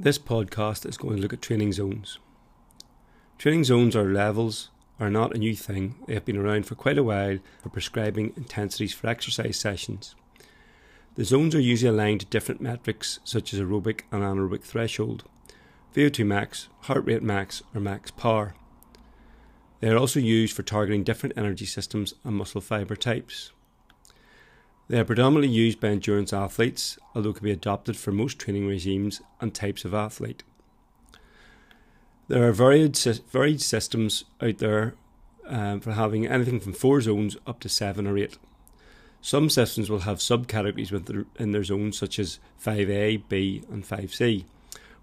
This podcast is going to look at training zones. Training zones or levels are not a new thing. They have been around for quite a while for prescribing intensities for exercise sessions. The zones are usually aligned to different metrics such as aerobic and anaerobic threshold, VO2 max, heart rate max, or max power. They are also used for targeting different energy systems and muscle fibre types. They are predominantly used by endurance athletes, although can be adopted for most training regimes and types of athlete. There are varied, varied systems out there um, for having anything from four zones up to seven or eight. Some systems will have subcategories within their zones, such as 5A, B, and 5C,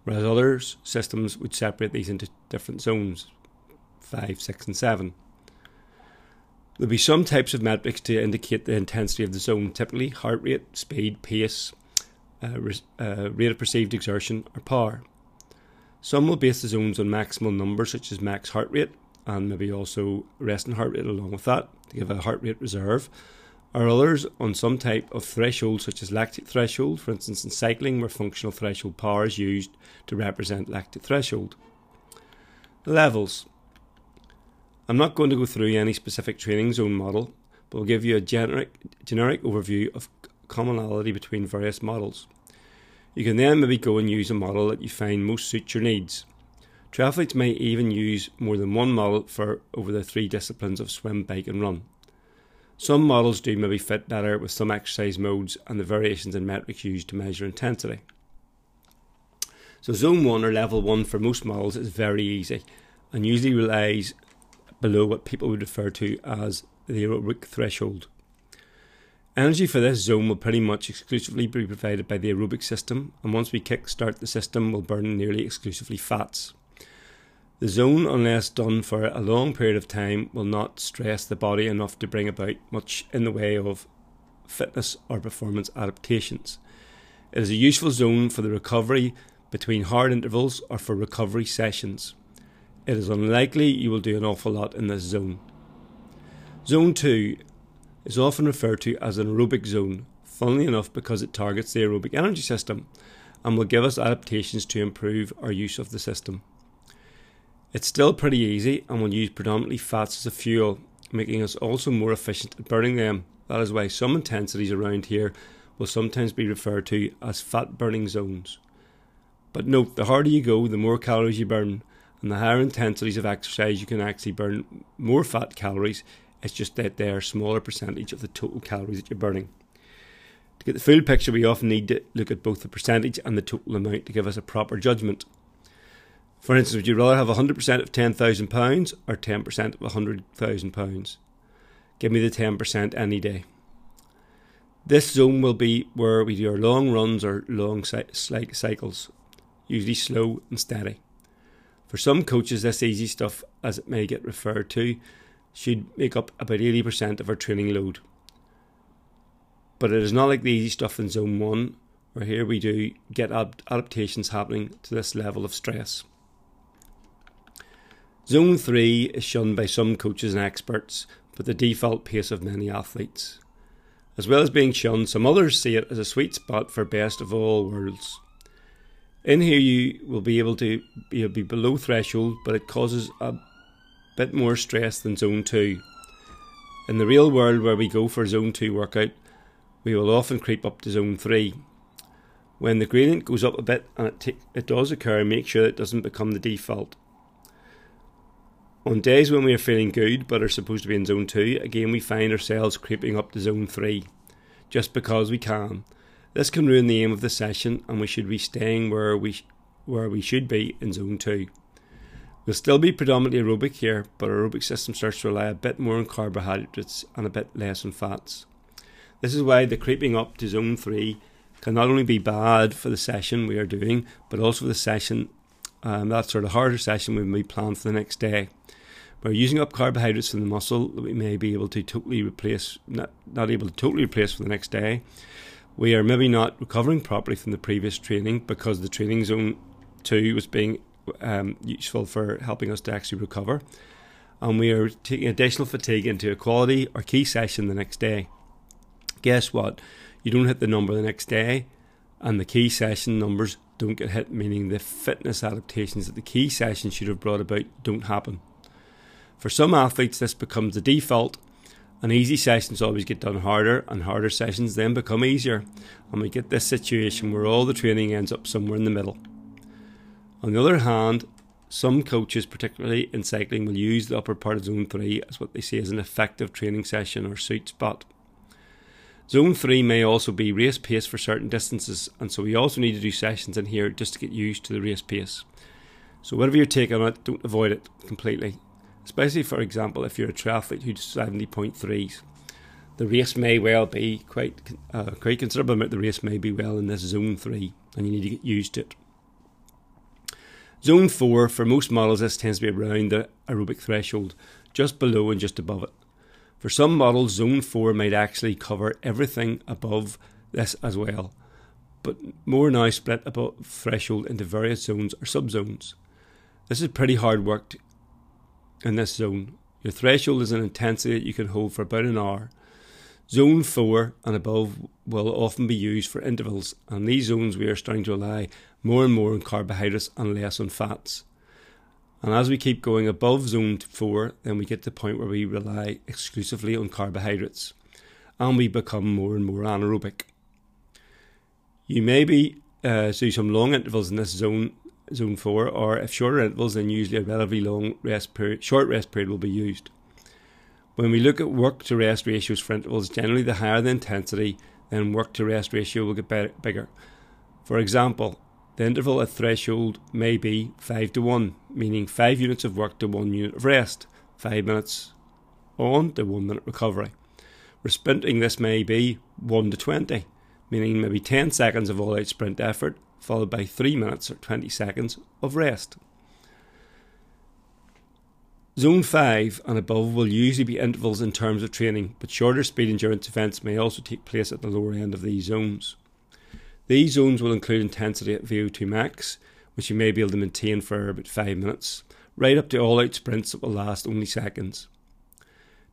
whereas other systems would separate these into different zones 5, 6, and 7. There'll be some types of metrics to indicate the intensity of the zone, typically heart rate, speed, pace, uh, uh, rate of perceived exertion, or power. Some will base the zones on maximal numbers, such as max heart rate, and maybe also resting heart rate along with that to give a heart rate reserve, or others on some type of threshold, such as lactate threshold, for instance, in cycling, where functional threshold power is used to represent lactate threshold. Levels. I'm not going to go through any specific training zone model, but will give you a generic, generic overview of commonality between various models. You can then maybe go and use a model that you find most suits your needs. Triathletes may even use more than one model for over the three disciplines of swim, bike, and run. Some models do maybe fit better with some exercise modes and the variations in metrics used to measure intensity. So, zone 1 or level 1 for most models is very easy and usually relies below what people would refer to as the aerobic threshold. Energy for this zone will pretty much exclusively be provided by the aerobic system, and once we kick-start the system, will burn nearly exclusively fats. The zone, unless done for a long period of time, will not stress the body enough to bring about much in the way of fitness or performance adaptations. It is a useful zone for the recovery between hard intervals or for recovery sessions it is unlikely you will do an awful lot in this zone. Zone 2 is often referred to as an aerobic zone, funnily enough because it targets the aerobic energy system and will give us adaptations to improve our use of the system. It's still pretty easy and will use predominantly fats as a fuel, making us also more efficient at burning them. That is why some intensities around here will sometimes be referred to as fat burning zones. But note, the harder you go, the more calories you burn, and the higher intensities of exercise, you can actually burn more fat calories. It's just that they're a smaller percentage of the total calories that you're burning. To get the full picture, we often need to look at both the percentage and the total amount to give us a proper judgment. For instance, would you rather have 100% of £10,000 or 10% of £100,000? Give me the 10% any day. This zone will be where we do our long runs or long cycles, usually slow and steady. For some coaches, this easy stuff, as it may get referred to, should make up about 80% of our training load. But it is not like the easy stuff in Zone 1, where here we do get adaptations happening to this level of stress. Zone 3 is shunned by some coaches and experts, but the default pace of many athletes. As well as being shunned, some others see it as a sweet spot for best of all worlds. In here, you will be able to you'll be below threshold, but it causes a bit more stress than zone 2. In the real world, where we go for zone 2 workout, we will often creep up to zone 3. When the gradient goes up a bit, and it, it does occur, make sure it doesn't become the default. On days when we are feeling good but are supposed to be in zone 2, again we find ourselves creeping up to zone 3, just because we can this can ruin the aim of the session, and we should be staying where we where we should be in zone two. We'll still be predominantly aerobic here, but aerobic system starts to rely a bit more on carbohydrates and a bit less on fats. This is why the creeping up to zone three can not only be bad for the session we are doing, but also for the session, um, that sort of harder session we may plan for the next day. We're using up carbohydrates from the muscle that we may be able to totally replace, not, not able to totally replace for the next day we are maybe not recovering properly from the previous training because the training zone two was being um, useful for helping us to actually recover. And we are taking additional fatigue into a quality or key session the next day. Guess what? You don't hit the number the next day, and the key session numbers don't get hit, meaning the fitness adaptations that the key session should have brought about don't happen. For some athletes, this becomes the default, and easy sessions always get done harder, and harder sessions then become easier, and we get this situation where all the training ends up somewhere in the middle. On the other hand, some coaches, particularly in cycling, will use the upper part of Zone 3 as what they see as an effective training session or sweet spot. Zone 3 may also be race pace for certain distances, and so we also need to do sessions in here just to get used to the race pace. So, whatever your take on it, don't avoid it completely. Especially, for example, if you're a triathlete who's 70.3s. The race may well be quite, uh, quite considerable amount the race may be well in this zone 3, and you need to get used to it. Zone 4, for most models, this tends to be around the aerobic threshold, just below and just above it. For some models, Zone 4 might actually cover everything above this as well, but more now split above threshold into various zones or subzones. This is pretty hard work in this zone. Your threshold is an intensity that you can hold for about an hour. Zone 4 and above will often be used for intervals, and these zones we are starting to rely more and more on carbohydrates and less on fats. And as we keep going above zone 4, then we get to the point where we rely exclusively on carbohydrates and we become more and more anaerobic. You may be uh, do some long intervals in this zone, zone 4, or if shorter intervals, then usually a relatively long rest period, short rest period will be used. When we look at work to rest ratios for intervals, generally the higher the intensity, then work to rest ratio will get bigger. For example, the interval at threshold may be 5 to 1, meaning 5 units of work to 1 unit of rest, 5 minutes on to 1 minute recovery. For sprinting, this may be 1 to 20, meaning maybe 10 seconds of all out sprint effort, followed by 3 minutes or 20 seconds of rest. Zone 5 and above will usually be intervals in terms of training, but shorter speed endurance events may also take place at the lower end of these zones. These zones will include intensity at VO2 max, which you may be able to maintain for about 5 minutes, right up to all out sprints that will last only seconds.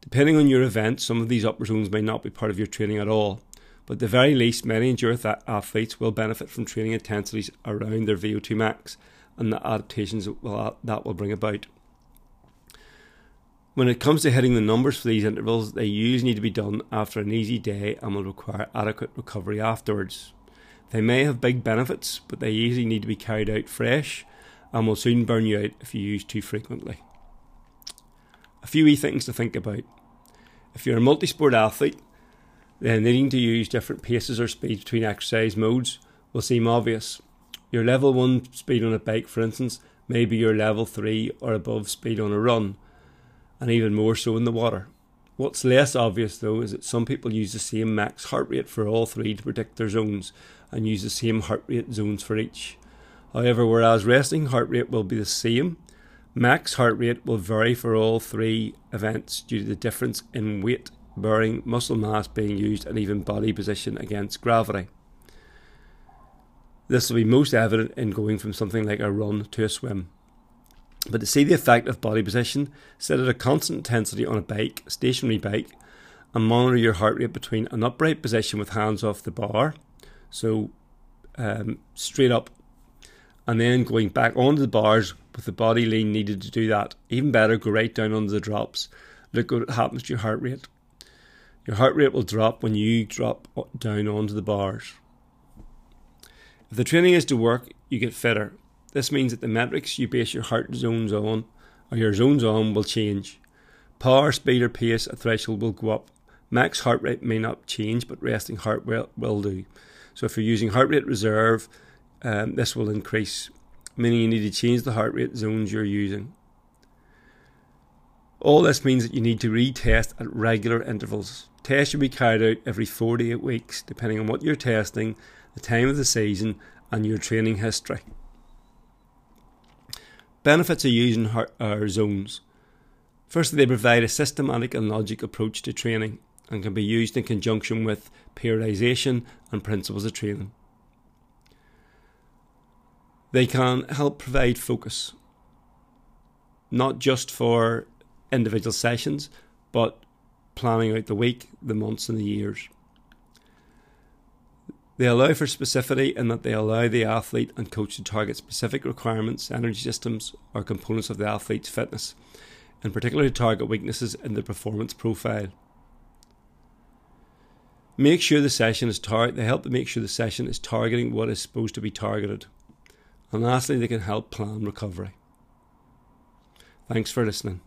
Depending on your event, some of these upper zones may not be part of your training at all, but the very least, many endurance athletes will benefit from training intensities around their VO2 max and the adaptations that will, that will bring about. When it comes to hitting the numbers for these intervals, they usually need to be done after an easy day and will require adequate recovery afterwards. They may have big benefits, but they usually need to be carried out fresh and will soon burn you out if you use too frequently. A few wee things to think about. If you're a multi sport athlete, then needing to use different paces or speeds between exercise modes will seem obvious. Your level 1 speed on a bike, for instance, may be your level 3 or above speed on a run, and even more so in the water. What's less obvious though is that some people use the same max heart rate for all three to predict their zones and use the same heart rate zones for each. However, whereas resting heart rate will be the same, max heart rate will vary for all three events due to the difference in weight bearing, muscle mass being used, and even body position against gravity. This will be most evident in going from something like a run to a swim. But to see the effect of body position, sit at a constant intensity on a bike, stationary bike, and monitor your heart rate between an upright position with hands off the bar, so um, straight up, and then going back onto the bars with the body lean needed to do that. Even better, go right down onto the drops. Look what happens to your heart rate. Your heart rate will drop when you drop down onto the bars. If the training is to work, you get fitter. This means that the metrics you base your heart zones on, or your zones on, will change. Power, speed, or pace at threshold will go up. Max heart rate may not change, but resting heart rate will do. So if you're using heart rate reserve, um, this will increase, meaning you need to change the heart rate zones you're using. All this means that you need to retest at regular intervals. Tests should be carried out every 48 weeks, depending on what you're testing, the time of the season, and your training history. Benefits of using our zones. Firstly, they provide a systematic and logic approach to training and can be used in conjunction with periodization and principles of training. They can help provide focus, not just for individual sessions, but planning out the week, the months, and the years. They allow for specificity in that they allow the athlete and coach to target specific requirements, energy systems, or components of the athlete's fitness, and particularly target weaknesses in the performance profile. Make sure the session is tar- they help to make sure the session is targeting what is supposed to be targeted. And lastly, they can help plan recovery. Thanks for listening.